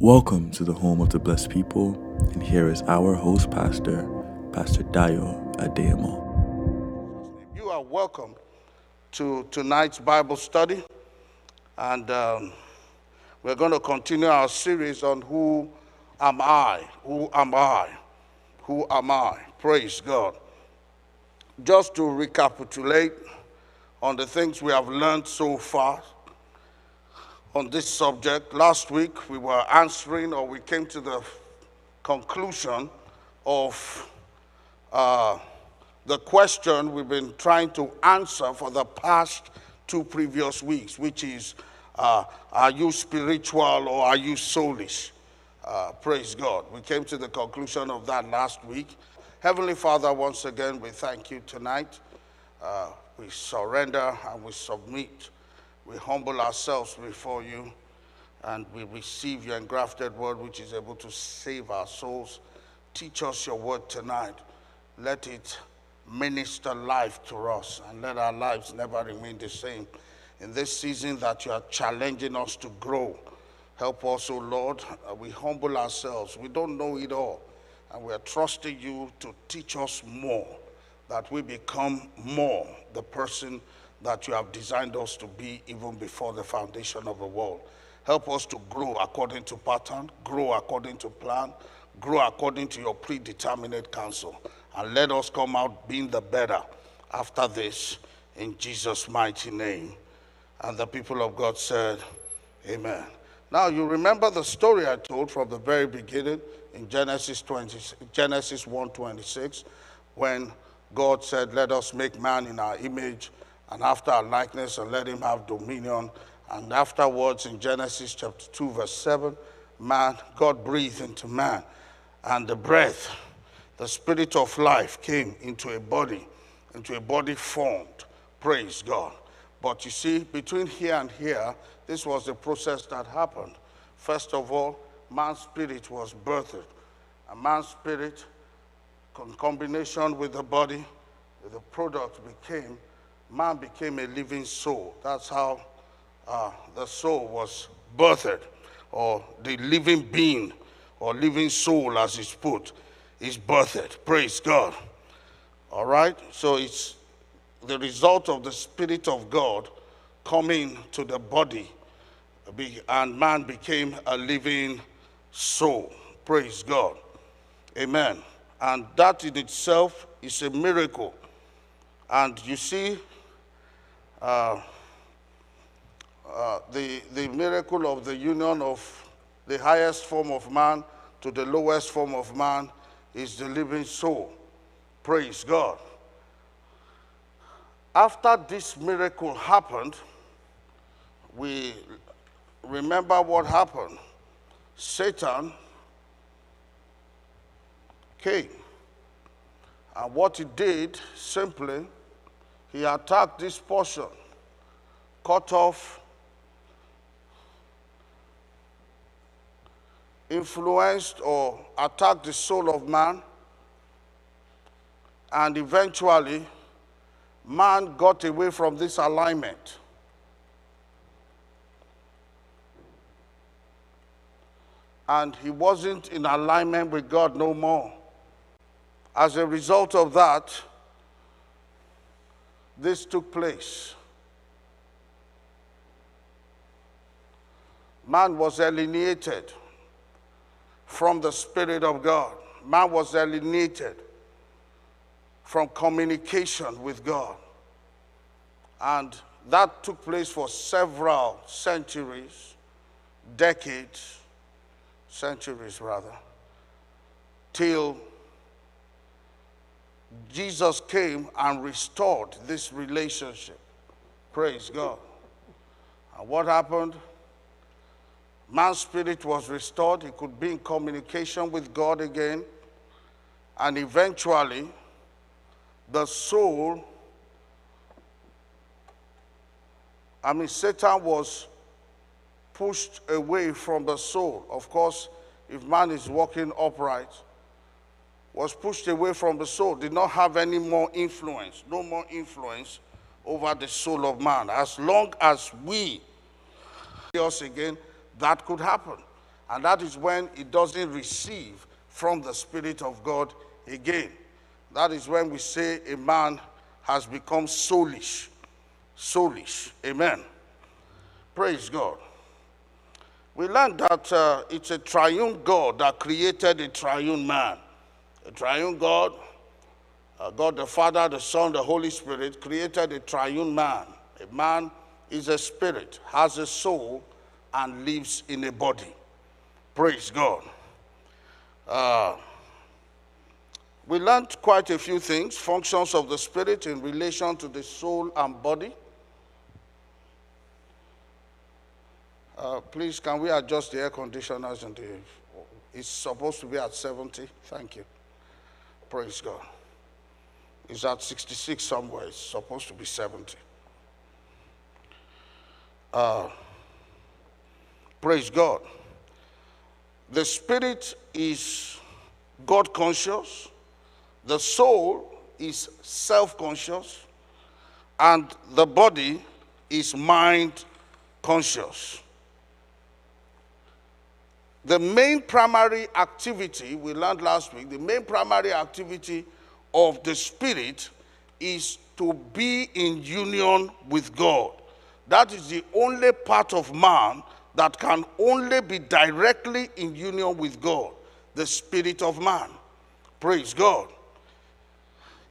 Welcome to the home of the blessed people, and here is our host pastor, Pastor Dayo Adeyemo. You are welcome to tonight's Bible study, and um, we're going to continue our series on Who Am I? Who Am I? Who Am I? Praise God. Just to recapitulate on the things we have learned so far on this subject, last week we were answering, or we came to the conclusion of uh, the question we've been trying to answer for the past two previous weeks, which is uh, Are you spiritual or are you soulish? Uh, praise God. We came to the conclusion of that last week. Heavenly Father, once again, we thank you tonight. Uh, we surrender and we submit. We humble ourselves before you and we receive your engrafted word, which is able to save our souls. Teach us your word tonight. Let it minister life to us and let our lives never remain the same. In this season that you are challenging us to grow, help us, O Lord. Uh, we humble ourselves. We don't know it all, and we are trusting you to teach us more, that we become more the person that you have designed us to be even before the foundation of the world. Help us to grow according to pattern, grow according to plan, grow according to your predetermined counsel. And let us come out being the better after this in Jesus' mighty name. And the people of God said, Amen. Now you remember the story I told from the very beginning in Genesis 20, Genesis 1:26, when God said, Let us make man in our image and after our likeness, and let him have dominion. And afterwards, in Genesis chapter 2, verse 7, man, God breathed into man, and the breath, the spirit of life came into a body, into a body formed. Praise God. But you see, between here and here, this was the process that happened. First of all, man's spirit was birthed. A man's spirit, in combination with the body, the product became man became a living soul. That's how uh, the soul was birthed, or the living being, or living soul, as it's put, is birthed. Praise God. All right? So it's the result of the Spirit of God coming to the body, and man became a living soul. Praise God. Amen. And that in itself is a miracle. And you see, uh, uh, the, the miracle of the union of the highest form of man to the lowest form of man is the living soul. Praise God. After this miracle happened, we remember what happened. Satan came. And what he did simply he attacked this portion, cut off, influenced or attacked the soul of man, and eventually, man got away from this alignment. And he wasn't in alignment with God no more. As a result of that, this took place. Man was alienated from the Spirit of God. Man was alienated from communication with God. And that took place for several centuries, decades, centuries rather, till Jesus came and restored this relationship. Praise God. And what happened? Man's spirit was restored. He could be in communication with God again. And eventually, the soul, I mean, Satan was pushed away from the soul. Of course, if man is walking upright, was pushed away from the soul, did not have any more influence, no more influence over the soul of man. As long as we, us again, that could happen. And that is when it doesn't receive from the Spirit of God again. That is when we say a man has become soulish. Soulish. Amen. Praise God. We learned that uh, it's a triune God that created a triune man. A triune God, uh, God the Father, the Son, the Holy Spirit, created a triune man. A man is a spirit, has a soul, and lives in a body. Praise God. Uh, we learned quite a few things functions of the spirit in relation to the soul and body. Uh, please, can we adjust the air conditioners and the. It's supposed to be at 70. Thank you. Praise God. It's at 66 somewhere. It's supposed to be 70. Uh, praise God. The spirit is God conscious, the soul is self conscious, and the body is mind conscious. The main primary activity, we learned last week, the main primary activity of the spirit is to be in union with God. That is the only part of man that can only be directly in union with God, the spirit of man. Praise God.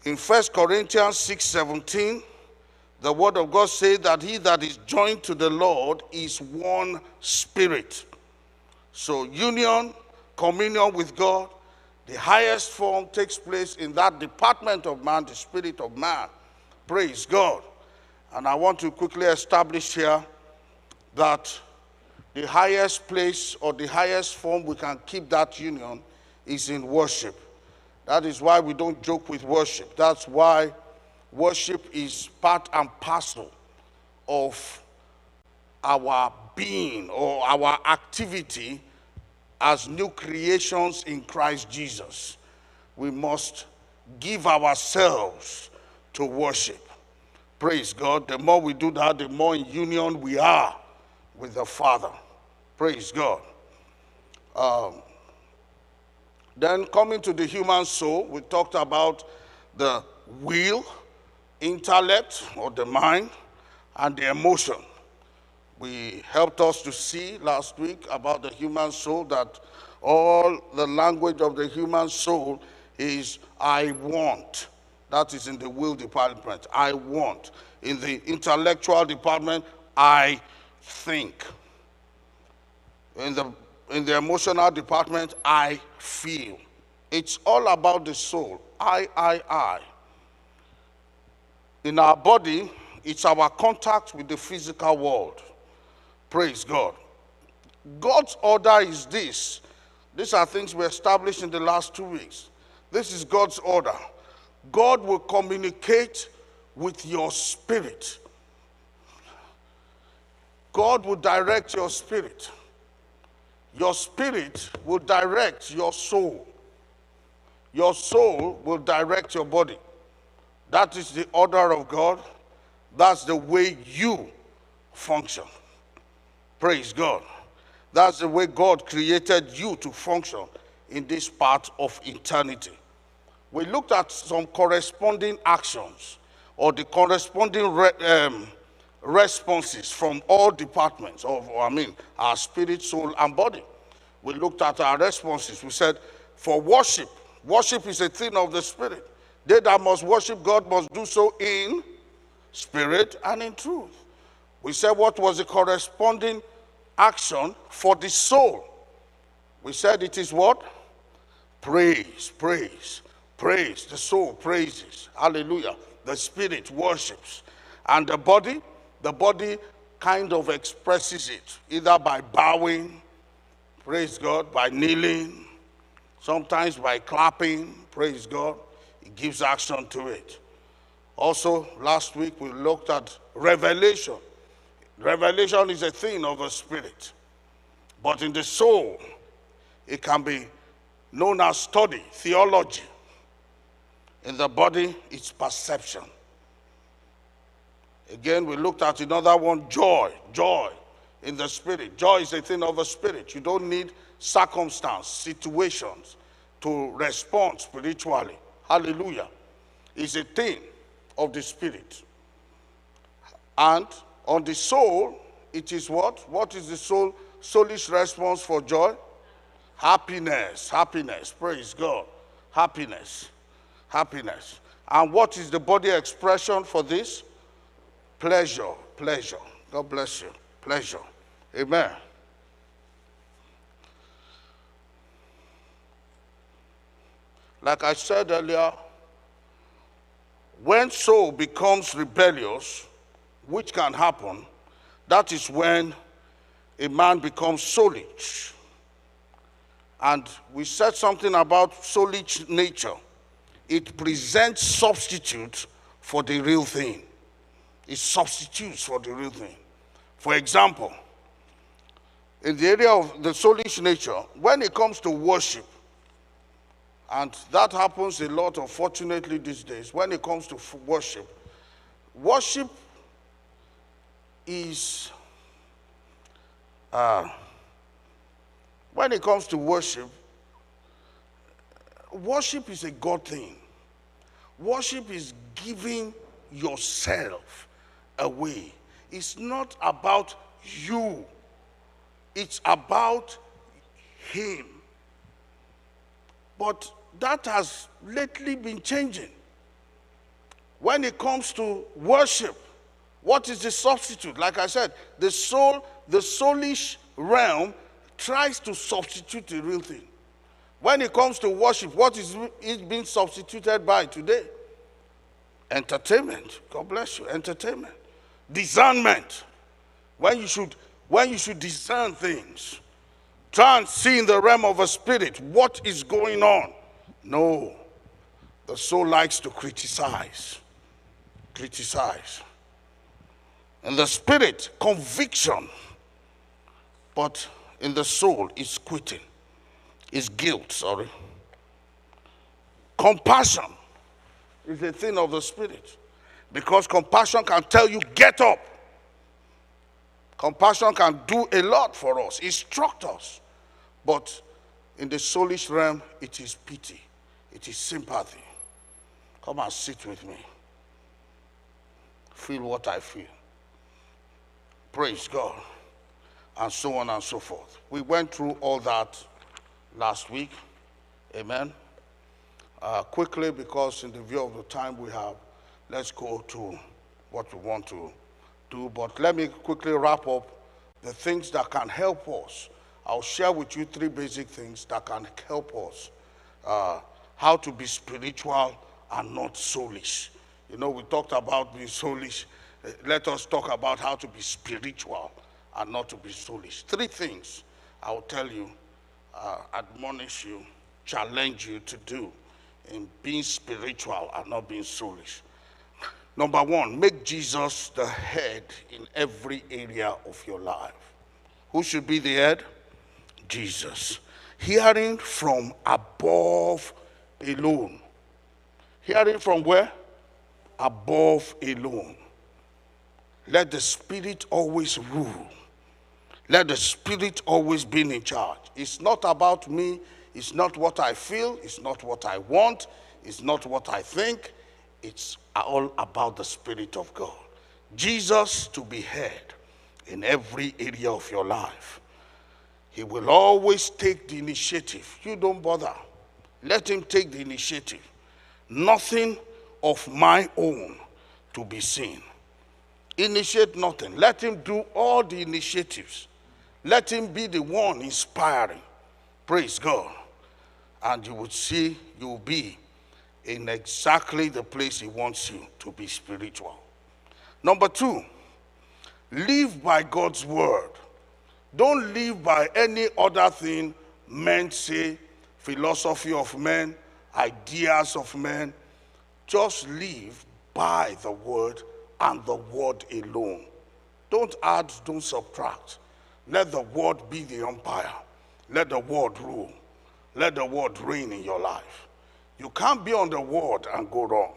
In 1 Corinthians 6 17, the word of God says that he that is joined to the Lord is one spirit. So, union, communion with God, the highest form takes place in that department of man, the spirit of man. Praise God. And I want to quickly establish here that the highest place or the highest form we can keep that union is in worship. That is why we don't joke with worship. That's why worship is part and parcel of our being or our activity as new creations in Christ Jesus. We must give ourselves to worship. Praise God. The more we do that, the more in union we are with the Father. Praise God. Um, then, coming to the human soul, we talked about the will, intellect, or the mind, and the emotion. We helped us to see last week about the human soul that all the language of the human soul is I want. That is in the will department. I want. In the intellectual department, I think. In the, in the emotional department, I feel. It's all about the soul. I, I, I. In our body, it's our contact with the physical world. Praise God. God's order is this. These are things we established in the last two weeks. This is God's order. God will communicate with your spirit. God will direct your spirit. Your spirit will direct your soul. Your soul will direct your body. That is the order of God. That's the way you function. Praise God. That's the way God created you to function in this part of eternity. We looked at some corresponding actions or the corresponding re, um, responses from all departments of, I mean, our spirit, soul, and body. We looked at our responses. We said, for worship, worship is a thing of the spirit. They that must worship God must do so in spirit and in truth. We said what was the corresponding action for the soul. We said it is what? Praise, praise, praise. The soul praises. Hallelujah. The spirit worships. And the body, the body kind of expresses it either by bowing, praise God, by kneeling, sometimes by clapping, praise God. It gives action to it. Also, last week we looked at revelation. Revelation is a thing of the spirit. But in the soul, it can be known as study, theology. In the body, it's perception. Again, we looked at another one joy. Joy in the spirit. Joy is a thing of the spirit. You don't need circumstance, situations to respond spiritually. Hallelujah. It's a thing of the spirit. And on the soul, it is what? What is the soul? Soulish response for joy? Happiness. Happiness. Praise God. Happiness. Happiness. And what is the body expression for this? Pleasure. Pleasure. God bless you. Pleasure. Amen. Like I said earlier, when soul becomes rebellious, which can happen, that is when a man becomes soulish. And we said something about soulish nature. It presents substitute for the real thing. It substitutes for the real thing. For example, in the area of the soulish nature, when it comes to worship, and that happens a lot, unfortunately, these days, when it comes to worship, worship is, uh, when it comes to worship, worship is a God thing. Worship is giving yourself away. It's not about you, it's about Him. But that has lately been changing. When it comes to worship, what is the substitute? Like I said, the soul, the soulish realm tries to substitute the real thing. When it comes to worship, what is it being substituted by today? Entertainment. God bless you. Entertainment. Discernment. When you should, when you should discern things. Try and see in the realm of a spirit what is going on. No. The soul likes to criticize. Criticize. In the spirit, conviction. But in the soul, is quitting. Is guilt, sorry. Compassion is a thing of the spirit. Because compassion can tell you, get up. Compassion can do a lot for us, instruct us. But in the soulish realm, it is pity, it is sympathy. Come and sit with me. Feel what I feel. Praise God. And so on and so forth. We went through all that last week. Amen. Uh, quickly, because in the view of the time we have, let's go to what we want to do. But let me quickly wrap up the things that can help us. I'll share with you three basic things that can help us. Uh, how to be spiritual and not soulish. You know, we talked about being soulish. Let us talk about how to be spiritual and not to be soulish. Three things I will tell you, uh, admonish you, challenge you to do in being spiritual and not being soulish. Number one, make Jesus the head in every area of your life. Who should be the head? Jesus. Hearing from above alone. Hearing from where? Above alone. Let the Spirit always rule. Let the Spirit always be in charge. It's not about me. It's not what I feel. It's not what I want. It's not what I think. It's all about the Spirit of God. Jesus to be heard in every area of your life. He will always take the initiative. You don't bother. Let him take the initiative. Nothing of my own to be seen. Initiate nothing. Let him do all the initiatives. Let him be the one inspiring. Praise God. And you will see you will be in exactly the place he wants you to be spiritual. Number two, live by God's word. Don't live by any other thing men say, philosophy of men, ideas of men. Just live by the word and the word alone. Don't add, don't subtract. Let the word be the umpire. Let the word rule. Let the word reign in your life. You can't be on the word and go wrong.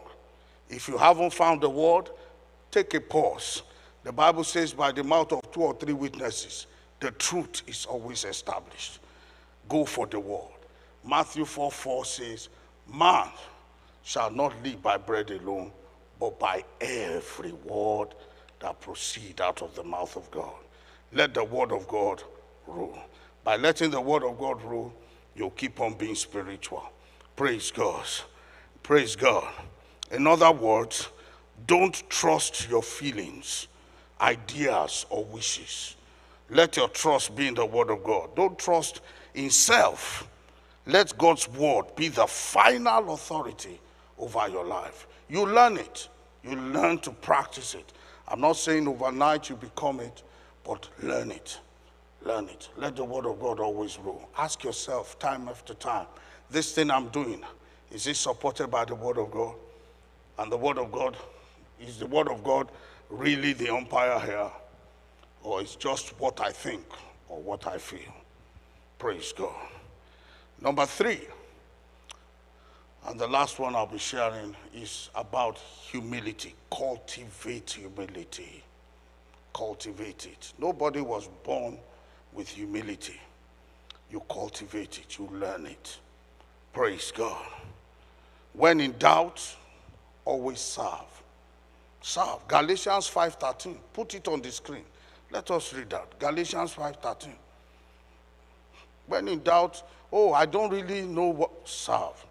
If you haven't found the word, take a pause. The Bible says, by the mouth of two or three witnesses, the truth is always established. Go for the word. Matthew 4 4 says, Man shall not live by bread alone, but by every word that proceed out of the mouth of God. Let the word of God rule. By letting the word of God rule, you'll keep on being spiritual. Praise God. Praise God. In other words, don't trust your feelings, ideas, or wishes. Let your trust be in the word of God. Don't trust in self. Let God's word be the final authority over your life. You learn it, you learn to practice it. I'm not saying overnight you become it, but learn it. Learn it. Let the word of God always rule. Ask yourself time after time this thing I'm doing, is it supported by the word of God? And the word of God, is the word of God really the umpire here? Or it's just what I think or what I feel? Praise God. Number three, and the last one I'll be sharing is about humility. Cultivate humility. Cultivate it. Nobody was born with humility. You cultivate it, you learn it. Praise God. When in doubt, always serve. Serve. Galatians 5:13. Put it on the screen. Let us read that. Galatians 5:13. When in doubt, oh, I don't really know what serve.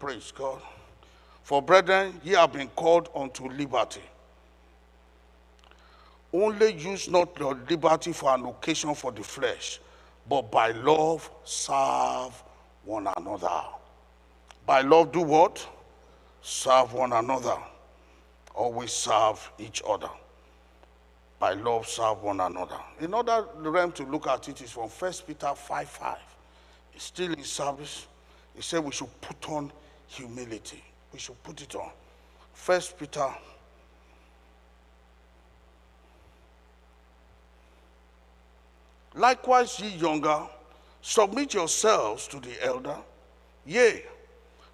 Praise God. For brethren, ye have been called unto liberty. Only use not your liberty for an occasion for the flesh, but by love serve one another. By love, do what? Serve one another. Always serve each other. By love, serve one another. Another realm to look at it is from 1 Peter 5 5. It's still in service. He said we should put on humility. We should put it on. First Peter Likewise, ye younger, submit yourselves to the elder. Yea.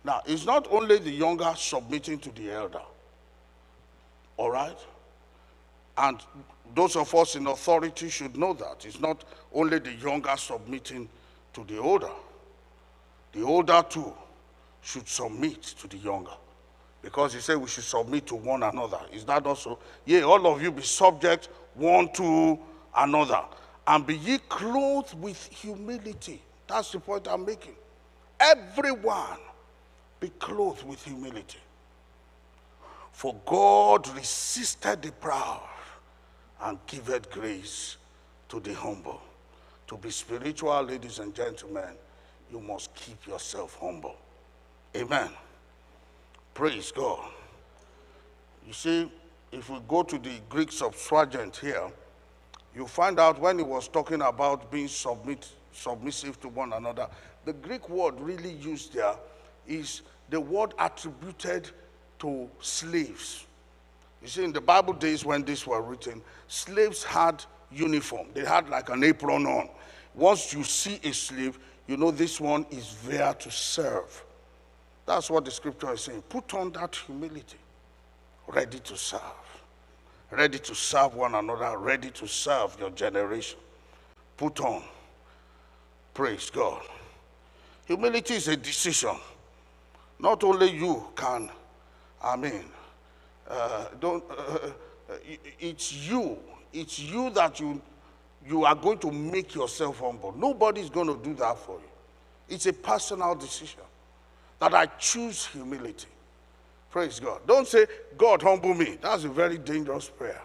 Now, it's not only the younger submitting to the elder. All right? And those of us in authority should know that. It's not only the younger submitting to the older. The older too should submit to the younger. Because he said we should submit to one another. Is that also? Yea, all of you be subject one to another and be ye clothed with humility. That's the point I'm making. Everyone be clothed with humility. For God resisted the proud and giveth grace to the humble. To be spiritual, ladies and gentlemen, you must keep yourself humble. Amen. Praise God. You see, if we go to the Greek Septuagint here, you find out when he was talking about being submit, submissive to one another, the Greek word really used there is the word attributed to slaves. You see, in the Bible days when these were written, slaves had uniform. They had like an apron on. Once you see a slave, you know this one is there to serve. That's what the scripture is saying. Put on that humility, ready to serve ready to serve one another, ready to serve your generation. Put on. Praise God. Humility is a decision. Not only you can, I mean, uh, don't, uh, uh it's you. It's you that you, you are going to make yourself humble. Nobody's going to do that for you. It's a personal decision that I choose humility. Praise God. Don't say, God, humble me. That's a very dangerous prayer.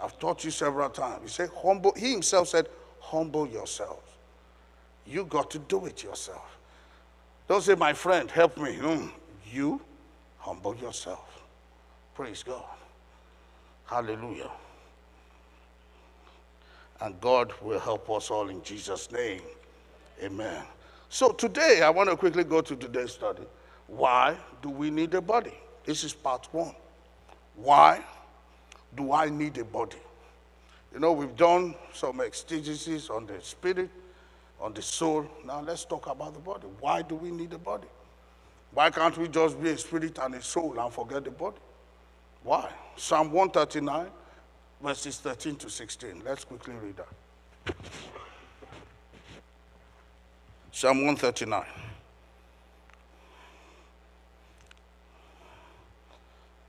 I've taught you several times. He said, humble. He himself said, humble yourself. You got to do it yourself. Don't say, my friend, help me. Mm. You humble yourself. Praise God. Hallelujah. And God will help us all in Jesus' name. Amen. So today, I want to quickly go to today's study. Why do we need a body? This is part one. Why do I need a body? You know, we've done some exegesis on the spirit, on the soul. Now let's talk about the body. Why do we need a body? Why can't we just be a spirit and a soul and forget the body? Why? Psalm 139, verses 13 to 16. Let's quickly read that. Psalm 139.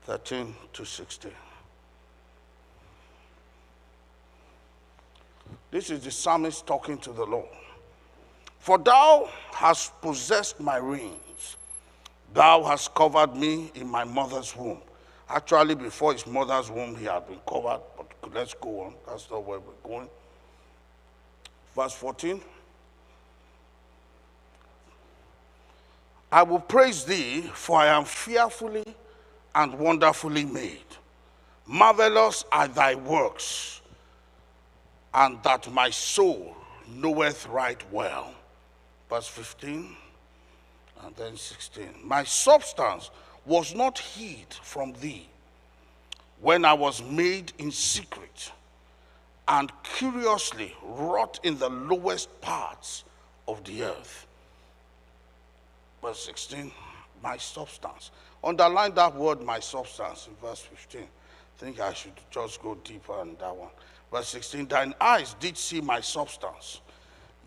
Thirteen to sixteen. This is the psalmist talking to the Lord. For thou hast possessed my reins, thou hast covered me in my mother's womb. Actually, before his mother's womb, he had been covered, but let's go on. That's not where we're going. Verse 14. I will praise thee, for I am fearfully and wonderfully made. Marvelous are thy works, and that my soul knoweth right well. Verse 15 and then 16. My substance was not hid from thee when I was made in secret and curiously wrought in the lowest parts of the earth. Verse 16, my substance. Underline that word, my substance, in verse 15. I think I should just go deeper on that one. Verse 16, thine eyes did see my substance,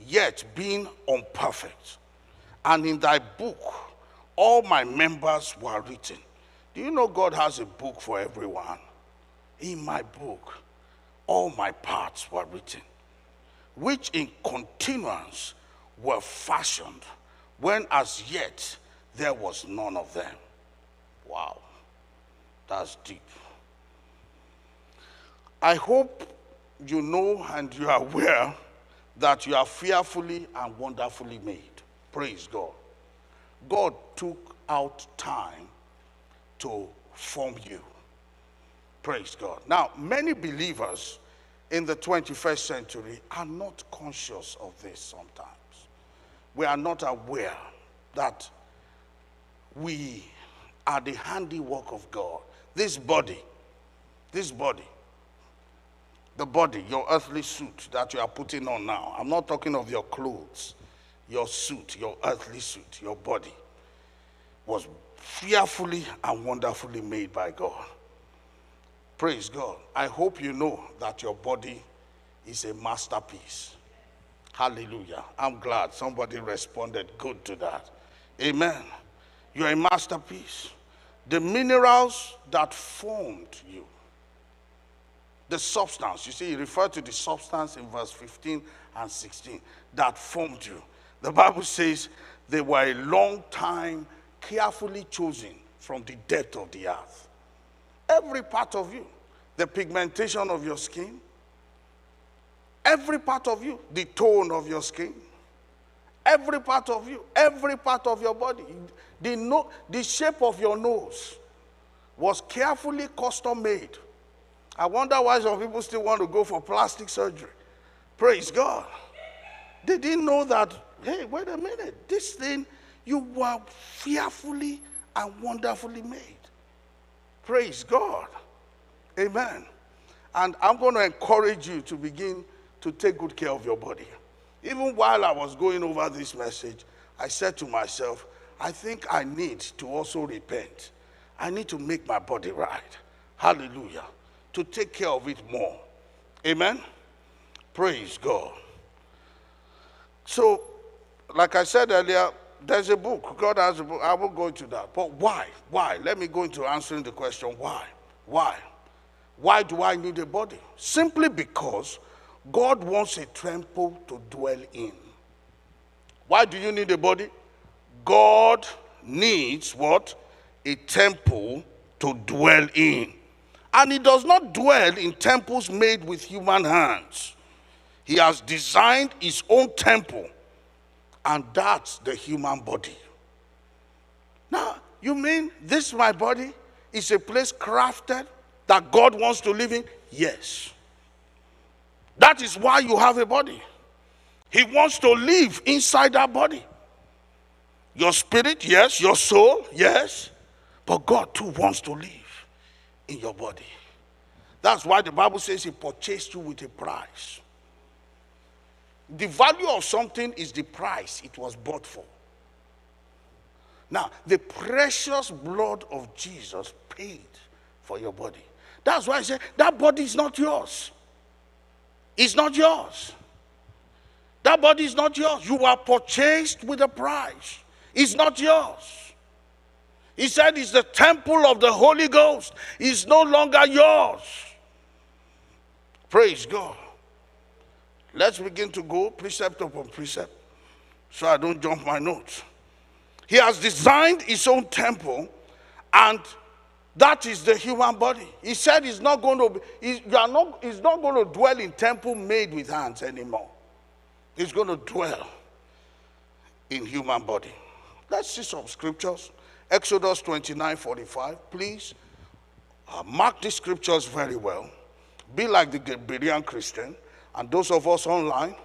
yet being unperfect. And in thy book, all my members were written. Do you know God has a book for everyone? In my book, all my parts were written, which in continuance were fashioned, when as yet there was none of them. Wow, that's deep. I hope you know and you are aware that you are fearfully and wonderfully made. Praise God. God took out time to form you. Praise God. Now, many believers in the 21st century are not conscious of this sometimes. We are not aware that we are the handiwork of God. This body, this body, the body, your earthly suit that you are putting on now. I'm not talking of your clothes, your suit, your earthly suit, your body was fearfully and wonderfully made by God. Praise God. I hope you know that your body is a masterpiece. Hallelujah. I'm glad somebody responded good to that. Amen. You're a masterpiece. The minerals that formed you, the substance, you see, he referred to the substance in verse 15 and 16 that formed you. The Bible says they were a long time carefully chosen from the depth of the earth. Every part of you, the pigmentation of your skin, every part of you, the tone of your skin, every part of you, every part of your body, the, no, the shape of your nose was carefully custom made. I wonder why some people still want to go for plastic surgery. Praise God. They didn't know that, hey, wait a minute, this thing you were fearfully and wonderfully made. Praise God. Amen. And I'm going to encourage you to begin to take good care of your body. Even while I was going over this message, I said to myself, I think I need to also repent. I need to make my body right. Hallelujah. To take care of it more. Amen. Praise God. So, like I said earlier, there's a book. God has a book. I won't go into that. But why? Why? Let me go into answering the question why? Why? Why do I need a body? Simply because God wants a temple to dwell in. Why do you need a body? God needs what? A temple to dwell in. And He does not dwell in temples made with human hands. He has designed His own temple and that's the human body. Now, you mean this, my body, is a place crafted that God wants to live in? Yes. That is why you have a body. He wants to live inside that body. Your spirit, yes. Your soul, yes. But God too wants to live in your body. That's why the Bible says He purchased you with a price. The value of something is the price it was bought for. Now, the precious blood of Jesus paid for your body. That's why I say that body is not yours. It's not yours. That body is not yours. You are purchased with a price. It's not yours. He said it's the temple of the Holy Ghost. It's no longer yours. Praise God. Let's begin to go precept upon precept so I don't jump my notes. He has designed his own temple, and that is the human body. He said he's not going to be, you are not, he's not going to dwell in temple made with hands anymore. He's going to dwell in human body. Let's see some scriptures. Exodus 29 45. Please uh, mark these scriptures very well. Be like the Berean Christian, and those of us online,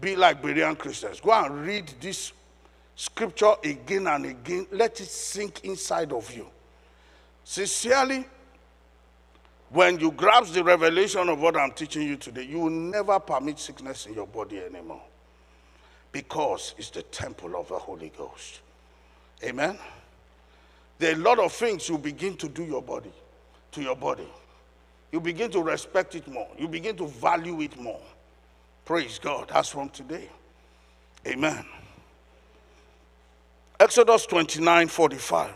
be like Berean Christians. Go and read this scripture again and again. Let it sink inside of you. Sincerely, when you grasp the revelation of what I'm teaching you today, you will never permit sickness in your body anymore because it's the temple of the Holy Ghost. Amen. There are a lot of things you begin to do your body, to your body. You begin to respect it more. You begin to value it more. Praise God. That's from today. Amen. Exodus 29 45.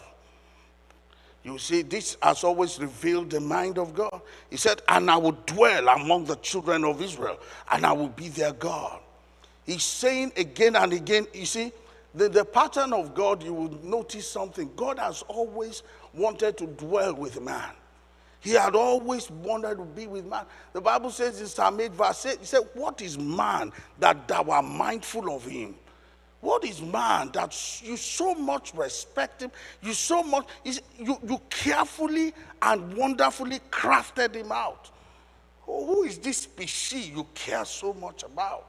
You see, this has always revealed the mind of God. He said, And I will dwell among the children of Israel, and I will be their God. He's saying again and again, you see, the, the pattern of God, you will notice something. God has always wanted to dwell with man. He had always wanted to be with man. The Bible says in Psalm 8, verse 8, He said, What is man that thou art mindful of him? What is man that you so much respect him? You so much, you, you carefully and wonderfully crafted him out. Oh, who is this species you care so much about?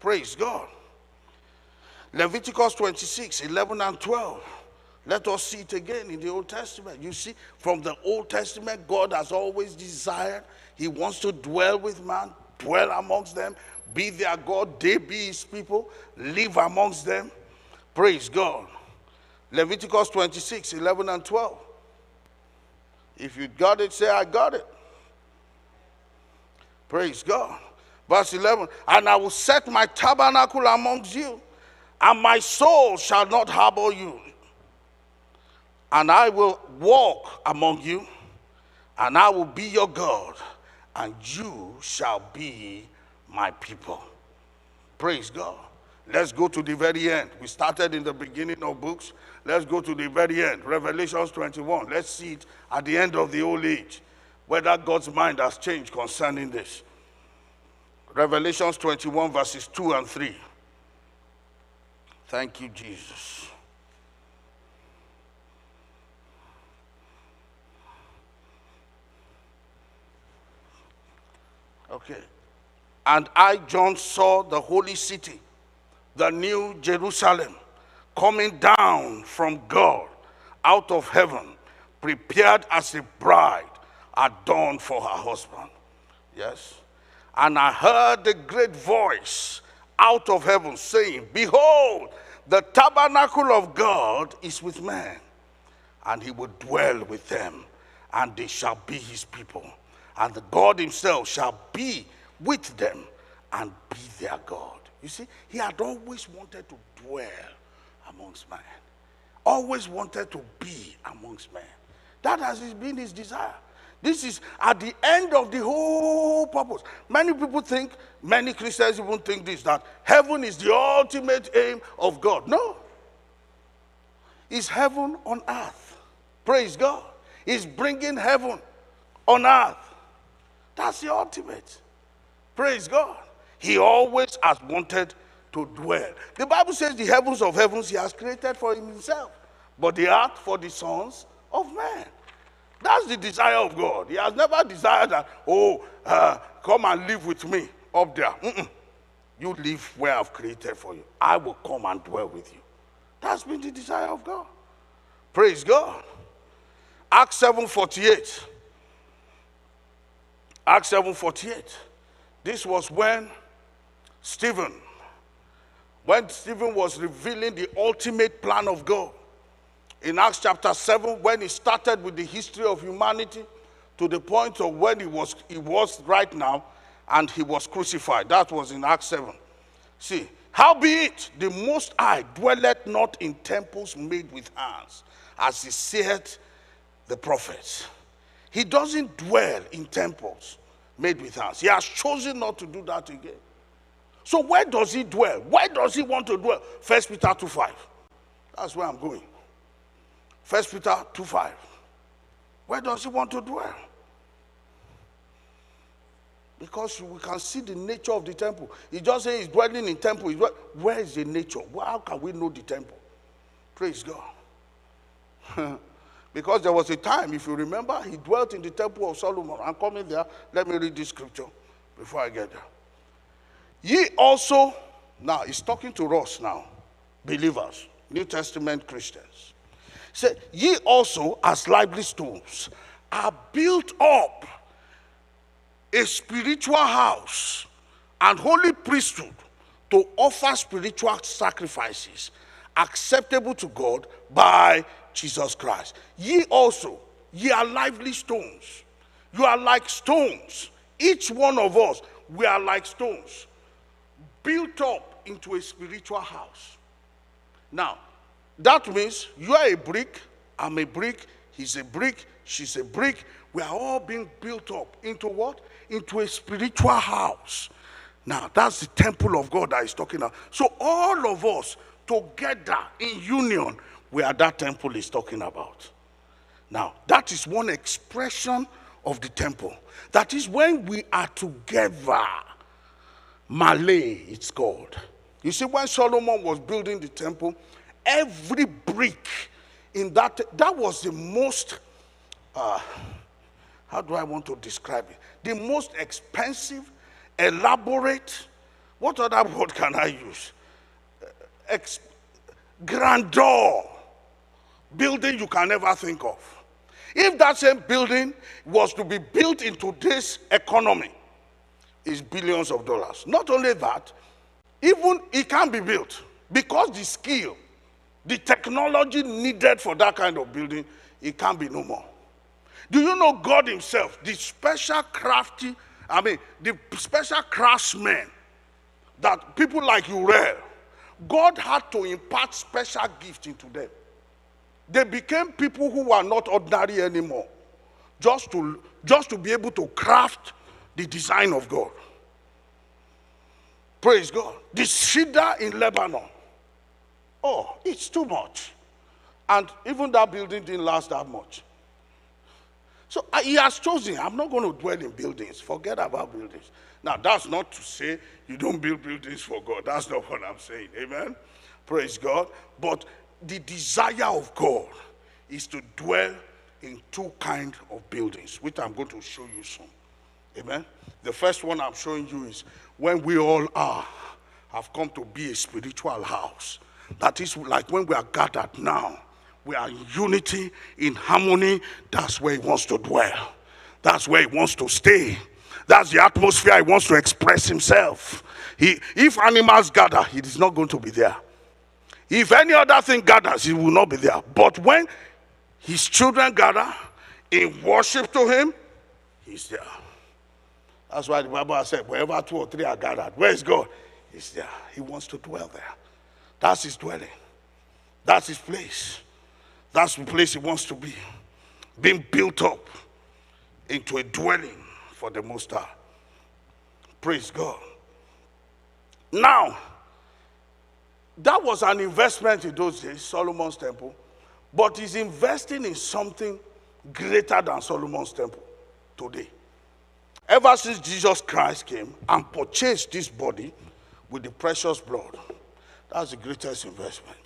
Praise God. Leviticus 26, 11 and 12. Let us see it again in the Old Testament. You see, from the Old Testament, God has always desired, He wants to dwell with man, dwell amongst them, be their God, they be His people, live amongst them. Praise God. Leviticus 26, 11 and 12. If you got it, say, I got it. Praise God. Verse 11, and I will set my tabernacle amongst you, and my soul shall not harbor you. And I will walk among you, and I will be your God, and you shall be my people. Praise God. Let's go to the very end. We started in the beginning of books. Let's go to the very end. Revelations 21. Let's see it at the end of the old age, whether God's mind has changed concerning this. Revelations 21, verses 2 and 3. Thank you, Jesus. Okay. And I, John, saw the holy city, the new Jerusalem, coming down from God out of heaven, prepared as a bride adorned for her husband. Yes. And I heard the great voice out of heaven saying, Behold, the tabernacle of God is with men, and he will dwell with them, and they shall be his people. And the God himself shall be with them and be their God. You see, he had always wanted to dwell amongst men, always wanted to be amongst men. That has been his desire. This is at the end of the whole purpose. Many people think, many Christians even think this, that heaven is the ultimate aim of God. No. It's heaven on earth. Praise God. He's bringing heaven on earth. That's the ultimate. Praise God. He always has wanted to dwell. The Bible says the heavens of heavens he has created for himself, but the earth for the sons of men. That's the desire of God. He has never desired that, oh, uh, come and live with me up there. Mm-mm. You live where I've created for you. I will come and dwell with you. That's been the desire of God. Praise God. Acts 7:48. Acts 7:48. This was when Stephen, when Stephen was revealing the ultimate plan of God in Acts chapter 7 when he started with the history of humanity to the point of when he was, he was right now. and he was crucified. That was in Acts 7. See, howbeit the Most High dwelleth not in temples made with hands, as he said the prophets. He doesn't dwell in temples made with us. He has chosen not to do that again. So where does he dwell? Where does he want to dwell? First Peter 2 5. That's where I'm going. First Peter 2 5. Where does he want to dwell? Because we can see the nature of the temple. He just says he's dwelling in temple. Dwell- Where is the nature? How can we know the temple? Praise God. because there was a time, if you remember, he dwelt in the temple of Solomon. I'm coming there. Let me read this scripture before I get there. Ye also, now he's talking to us now, believers, New Testament Christians. Say, ye also, as lively stones, are built up a spiritual house and holy priesthood to offer spiritual sacrifices acceptable to God by Jesus Christ. Ye also, ye are lively stones. You are like stones. Each one of us, we are like stones, built up into a spiritual house. Now, that means you are a brick, I'm a brick, he's a brick, she's a brick. We are all being built up into what? Into a spiritual house. Now, that's the temple of God that he's talking about. So, all of us together in union, we are that temple is talking about. Now, that is one expression of the temple. That is when we are together. Malay, it's called. You see, when Solomon was building the temple, every brick in that, that was the most, uh, how do I want to describe it? The most expensive, elaborate, what other word can I use? Ex- grandeur building you can never think of. If that same building was to be built in today's economy, is billions of dollars. Not only that, even it can be built because the skill, the technology needed for that kind of building, it can be no more. Do you know God Himself, the special crafty, I mean, the special craftsmen that people like you Uriel, God had to impart special gift into them. They became people who were not ordinary anymore, just to, just to be able to craft the design of God. Praise God. The cedar in Lebanon. Oh, it's too much. And even that building didn't last that much. So uh, he has chosen. I'm not going to dwell in buildings. Forget about buildings. Now, that's not to say you don't build buildings for God. That's not what I'm saying. Amen. Praise God. But the desire of God is to dwell in two kinds of buildings, which I'm going to show you soon. Amen. The first one I'm showing you is when we all are, have come to be a spiritual house. That is like when we are gathered now. We are in unity, in harmony. That's where He wants to dwell. That's where He wants to stay. That's the atmosphere He wants to express Himself. He, if animals gather, He is not going to be there. If any other thing gathers, He will not be there. But when His children gather in worship to Him, He's there. That's why the Bible said, wherever two or three are gathered, where is God? He's there. He wants to dwell there. That's his dwelling. That's his place. That's the place he wants to be. Being built up into a dwelling for the Most High. Praise God. Now, was an investment in those days, Solomon's temple, but he's investing in something greater than Solomon's temple today. Ever since Jesus Christ came and purchased this body with the precious blood, that's the greatest investment.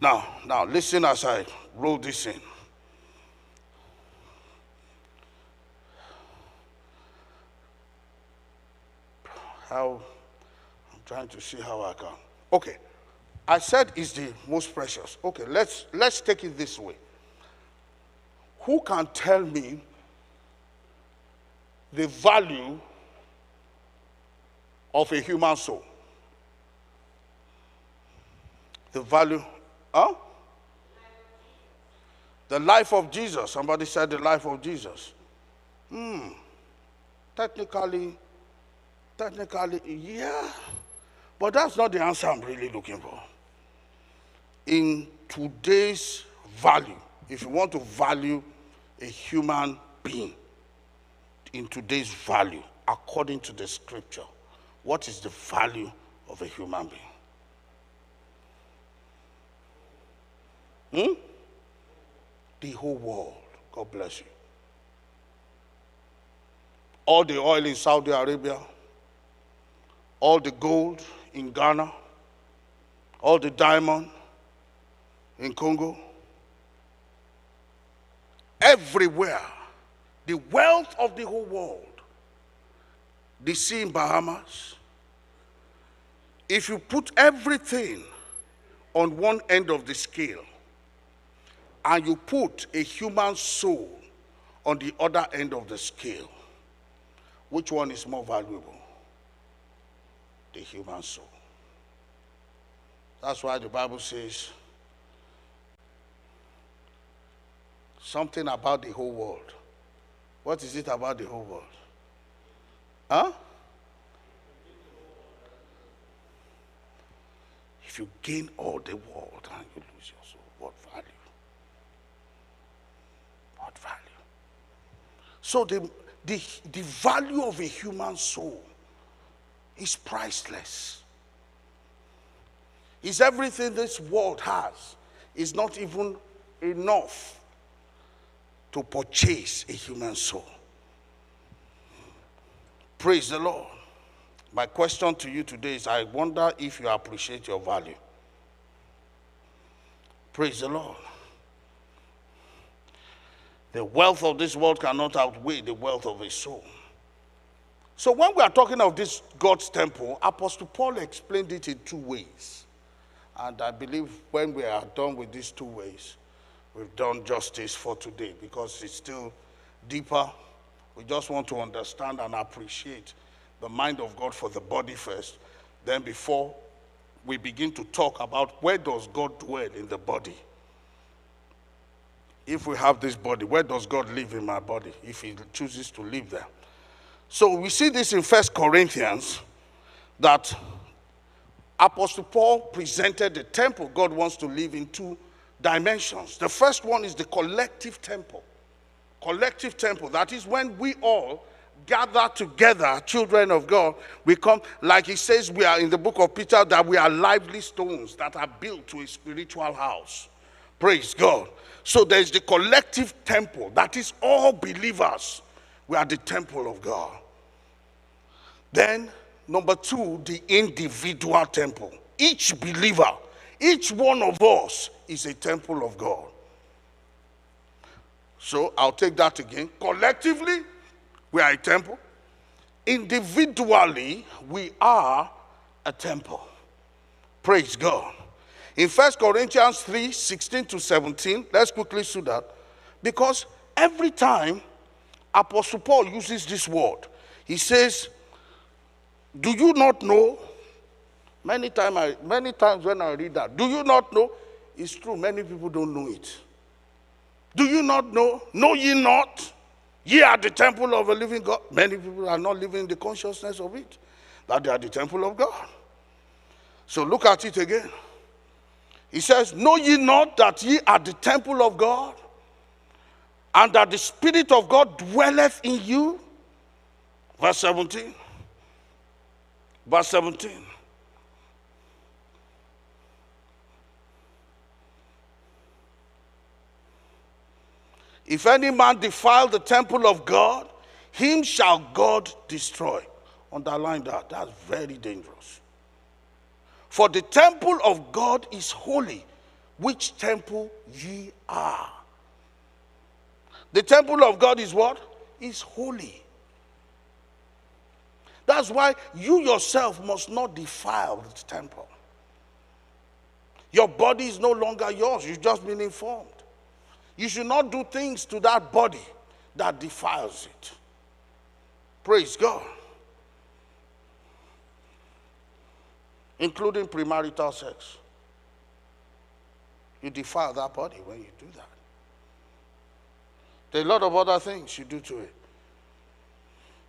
Now, now listen as I roll this in. How I'm trying to see how I can. Okay. I said it's the most precious. Okay, let's let's take it this way. Who can tell me the value of a human soul. The value, huh? The life of Jesus. Somebody said the life of Jesus. Hmm. technically, technically, yeah. But that's not the answer I'm really looking for. In today's value, if you want to value a human being in today's value, according to the scripture, what is the value of a human being? Hmm? The whole world. God bless you. All the oil in Saudi Arabia, all the gold in Ghana, all the diamond in Congo, everywhere, the wealth of the whole world, the sea in Bahamas. If you put everything on one end of the scale and you put a human soul on the other end of the scale, which one is more valuable? The human soul. That's why the Bible says something about the whole world. What is it about the whole world? Huh? If you gain all the world and you lose your soul, what value? What value? So the, the, the value of a human soul is priceless. Is everything this world has is not even enough to purchase a human soul. Praise the Lord. My question to you today is I wonder if you appreciate your value. Praise the Lord. The wealth of this world cannot outweigh the wealth of a soul. So, when we are talking of this God's temple, Apostle Paul explained it in two ways. And I believe when we are done with these two ways, we've done justice for today because it's still deeper. We just want to understand and appreciate the mind of God for the body first. Then before we begin to talk about where does God dwell in the body? If we have this body, where does God live in my body if he chooses to live there? So we see this in First Corinthians that Apostle Paul presented the temple God wants to live in two dimensions. The first one is the collective temple. Collective temple, that is when we all gather together, children of God, we come, like he says, we are in the book of Peter, that we are lively stones that are built to a spiritual house. Praise God. So there's the collective temple, that is all believers. We are the temple of God. Then, number two, the individual temple. Each believer, each one of us is a temple of God. So I'll take that again. Collectively, we are a temple. Individually, we are a temple. Praise God. In 1 Corinthians 3 16 to 17, let's quickly see that. Because every time Apostle Paul uses this word, he says, Do you not know? Many, time I, many times when I read that, do you not know? It's true, many people don't know it. Do you not know? Know ye not? Ye are the temple of a living God. Many people are not living the consciousness of it, that they are the temple of God. So look at it again. He says, Know ye not that ye are the temple of God, and that the Spirit of God dwelleth in you? Verse 17. Verse 17. If any man defile the temple of God, him shall God destroy. Underline that. That's very dangerous. For the temple of God is holy, which temple ye are. The temple of God is what? Is holy. That's why you yourself must not defile the temple. Your body is no longer yours, you've just been informed. You should not do things to that body that defiles it. Praise God. Including premarital sex. You defile that body when you do that. There are a lot of other things you do to it.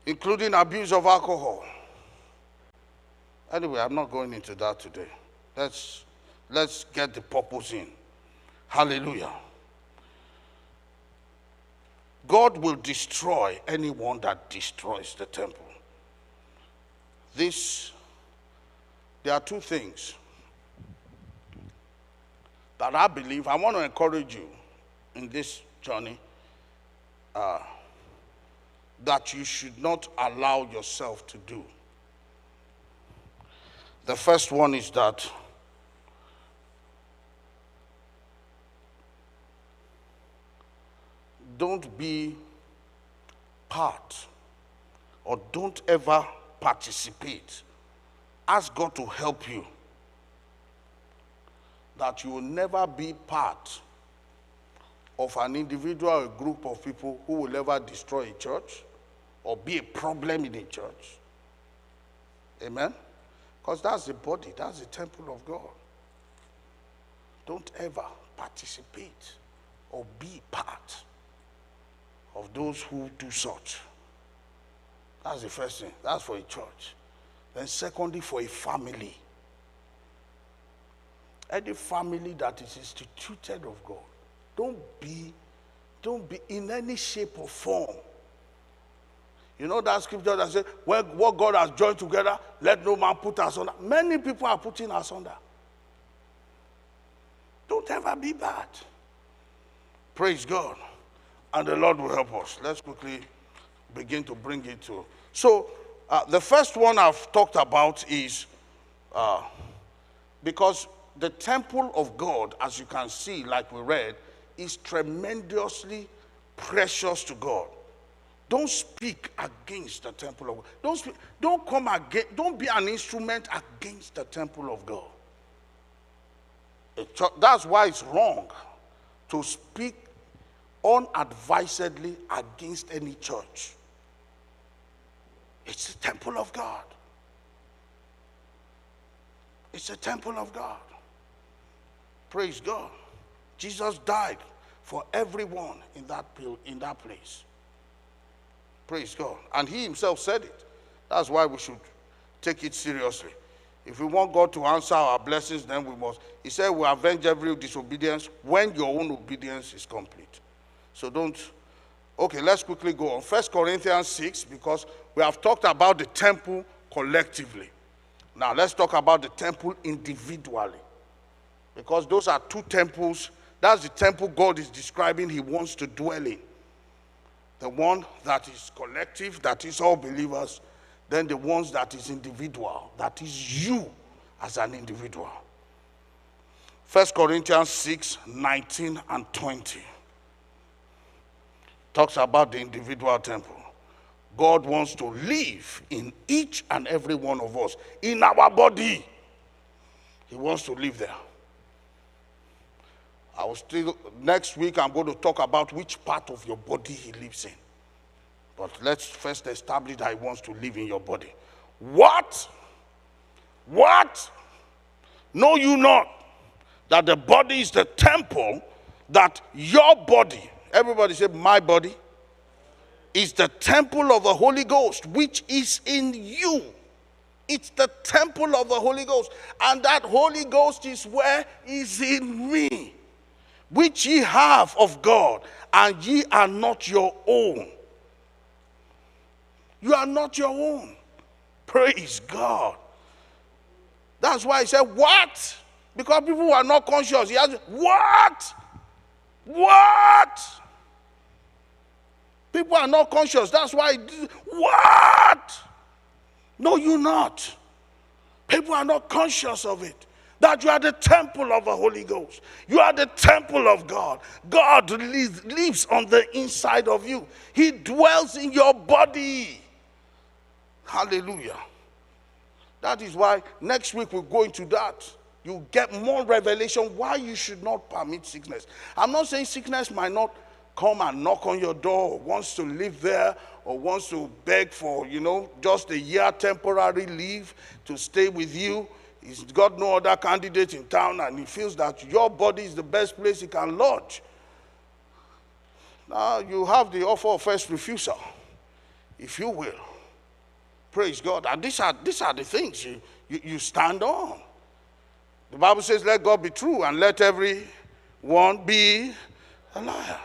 including abuse of alcohol. Anyway, I'm not going into that today. Let's, let's get the purpose in. Hallelujah. God will destroy anyone that destroys the temple. This, there are two things that I believe, I want to encourage you in this journey uh, that you should not allow yourself to do. The first one is that don't be part or don't ever participate. Ask God to help you that you will never be part of an individual or a group of people who will ever destroy a church or be a problem in a church. Amen? Because that's the body, that's the temple of God. Don't ever participate or be part of those who do such. That's the first thing. That's for a church. Then, secondly, for a family. Any family that is instituted of God, don't be, don't be in any shape or form. You know that scripture that says, well, what God has joined together, let no man put asunder. Many people are putting us under. Don't ever be bad. Praise God. And the Lord will help us. Let's quickly begin to bring it to. So, uh, the first one I've talked about is uh, because the temple of God, as you can see, like we read, is tremendously precious to God. Don't speak against the temple of God. Don't, speak, don't come against, don't be an instrument against the temple of God. That's why it's wrong to speak unadvisedly against any church. It's the temple of God. It's the temple of God. Praise God. Jesus died for everyone in that, in that place. Praise God. And he himself said it. That's why we should take it seriously. If we want God to answer our blessings, then we must. He said, We avenge every disobedience when your own obedience is complete. So don't. Okay, let's quickly go on. First Corinthians 6, because we have talked about the temple collectively. Now let's talk about the temple individually. Because those are two temples. That's the temple God is describing he wants to dwell in. The one that is collective, that is all believers, then the ones that is individual, that is you as an individual. 1 Corinthians 6 19 and 20 talks about the individual temple. God wants to live in each and every one of us, in our body. He wants to live there. I will still, next week, I'm going to talk about which part of your body he lives in. But let's first establish that he wants to live in your body. What? What? Know you not that the body is the temple, that your body, everybody say, my body, is the temple of the Holy Ghost, which is in you. It's the temple of the Holy Ghost. And that Holy Ghost is where is in me which ye have of God, and ye are not your own. You are not your own. Praise God. That's why he said, What? Because people are not conscious. He has, What? What? People are not conscious. That's why, what? No, you're not. People are not conscious of it that you are the temple of the Holy Ghost. You are the temple of God. God lives on the inside of you, He dwells in your body. Hallelujah. That is why next week we'll go into that. You get more revelation why you should not permit sickness. I'm not saying sickness might not come and knock on your door, wants to live there, or wants to beg for, you know, just a year temporary leave to stay with you He's got no other candidate in town and he feels that your body is the best place he can lodge. Now you have the offer of first refusal, if you will. Praise God. And these are, these are the things you, you, you stand on. The Bible says, let God be true and let every one be a liar.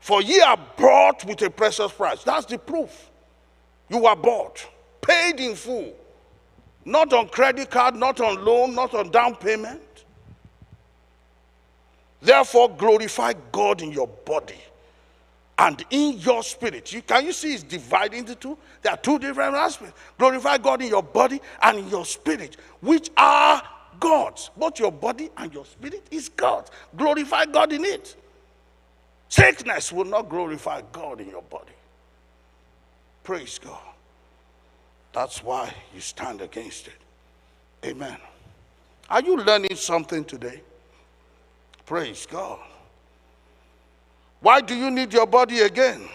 For ye are bought with a precious price. That's the proof. You are bought, paid in full. Not on credit card, not on loan, not on down payment. Therefore, glorify God in your body and in your spirit. You, can you see it's divided into two? There are two different aspects. Glorify God in your body and in your spirit, which are God's. Both your body and your spirit is God's. Glorify God in it. Sickness will not glorify God in your body. Praise God. That's why you stand against it. Amen. Are you learning something today? Praise God. Why do you need your body again?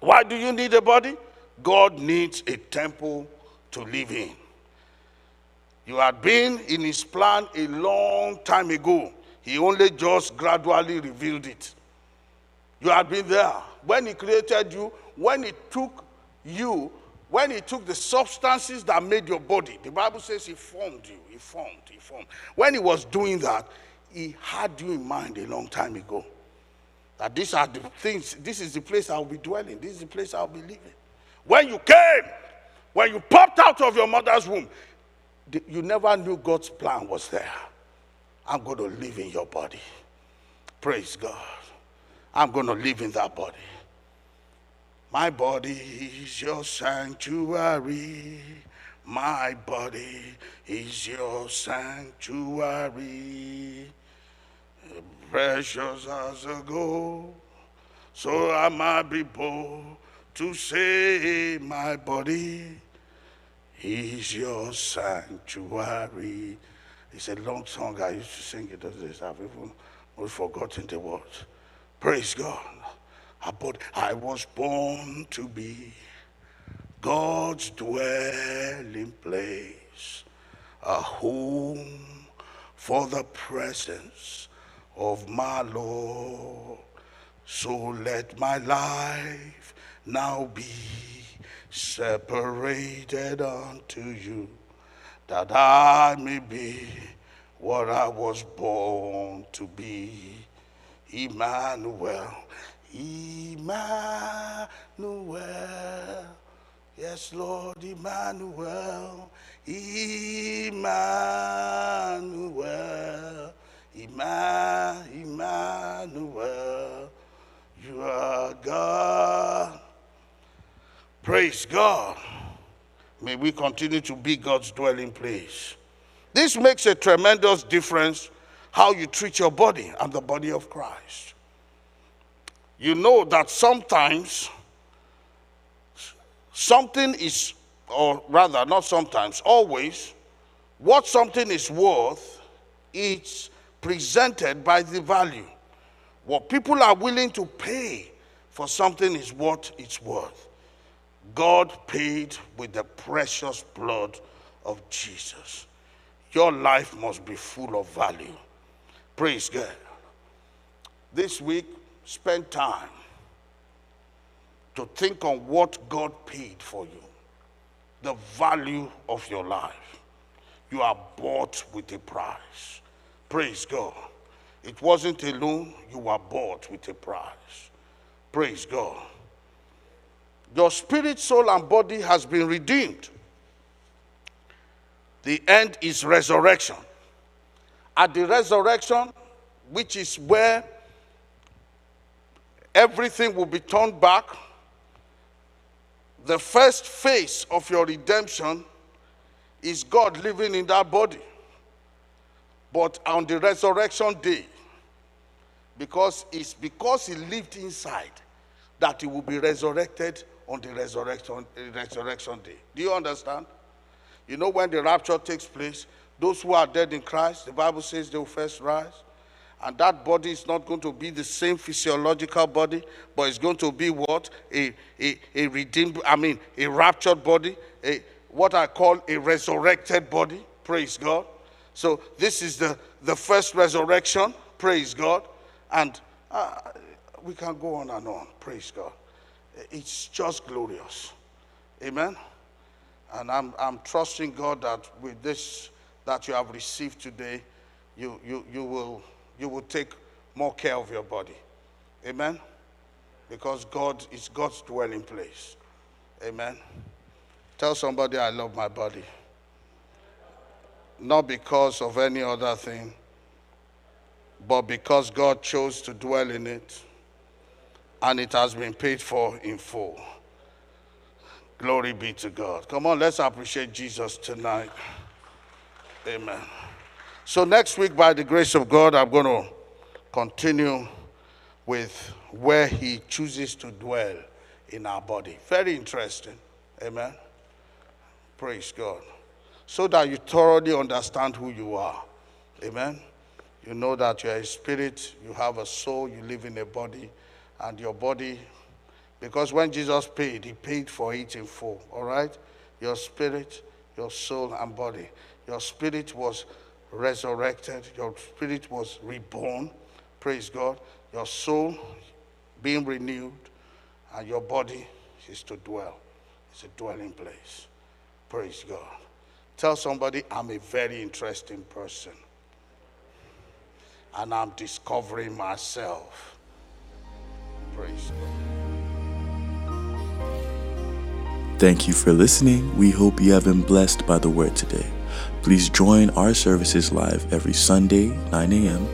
Why do you need a body? God needs a temple to live in. You had been in his plan a long time ago. He only just gradually revealed it. You had been there. When he created you, when he took you, when he took the substances that made your body, the Bible says he formed you. He formed, he formed. When he was doing that, he had you in mind a long time ago. That these are the things, this is the place I'll be dwelling, this is the place I'll be living. When you came, when you popped out of your mother's womb, you never knew God's plan was there. I'm going to live in your body. Praise God. I'm going to live in that body. My body is your sanctuary. My body is your sanctuary. Precious as a gold, so I might be bold to say, My body is your sanctuary. It's a long song. I used to sing it. As I've even forgotten the words. Praise God. Ah, I was born to be God's dwelling place, a home for the presence of my Lord. So let my life now be separated unto you, that I may be what I was born to be. Emmanuel, Emmanuel. Yes, Lord, Emmanuel, Emmanuel, Emmanuel, you are God. Praise God. May we continue to be God's dwelling place. This makes a tremendous difference how you treat your body and the body of Christ. You know that sometimes something is, or rather, not sometimes, always, what something is worth is presented by the value. What people are willing to pay for something is what it's worth. God paid with the precious blood of Jesus. Your life must be full of value. Praise God. This week, spend time to think on what God paid for you, the value of your life. You are bought with a price. Praise God. It wasn't a loan, you were bought with a price. Praise God. Your spirit, soul, and body has been redeemed. The end is resurrection. At the resurrection, which is where everything will be turned back, the first phase of your redemption is God living in that body. But on the resurrection day, because it's because he lived inside that he will be resurrected on the resurrection, resurrection day. Do you understand? You know, when the rapture takes place, those who are dead in Christ, the Bible says they will first rise. And that body is not going to be the same physiological body, but it's going to be what? A, a, a redeemed, I mean, a raptured body, a, what I call a resurrected body. Praise God. So this is the, the first resurrection. Praise God. And uh, we can go on and on. Praise God. It's just glorious. Amen. And I'm, I'm trusting God that with this that you have received today, you, you, you, will, you will take more care of your body. Amen. Because God is God's dwelling place. Amen. Tell somebody I love my body. Not because of any other thing, but because God chose to dwell in it and it has been paid for in full. Glory be to God. Come on, let's appreciate Jesus tonight. Amen. So, next week, by the grace of God, I'm going to continue with where He chooses to dwell in our body. Very interesting. Amen. Praise God. So that you thoroughly understand who you are. Amen. You know that you're a spirit, you have a soul, you live in a body, and your body, because when Jesus paid, he paid for it in full. All right? Your spirit, your soul, and body. Your spirit was resurrected, your spirit was reborn. Praise God. Your soul being renewed, and your body is to dwell. It's a dwelling place. Praise God. Tell somebody, I'm a very interesting person. And I'm discovering myself. Praise God. Thank you for listening. We hope you have been blessed by the word today. Please join our services live every Sunday, 9 a.m.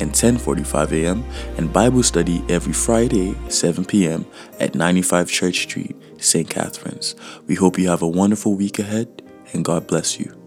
and 10:45 a.m. and Bible study every Friday, 7 p.m. at 95 Church Street, St. Catharines. We hope you have a wonderful week ahead and God bless you.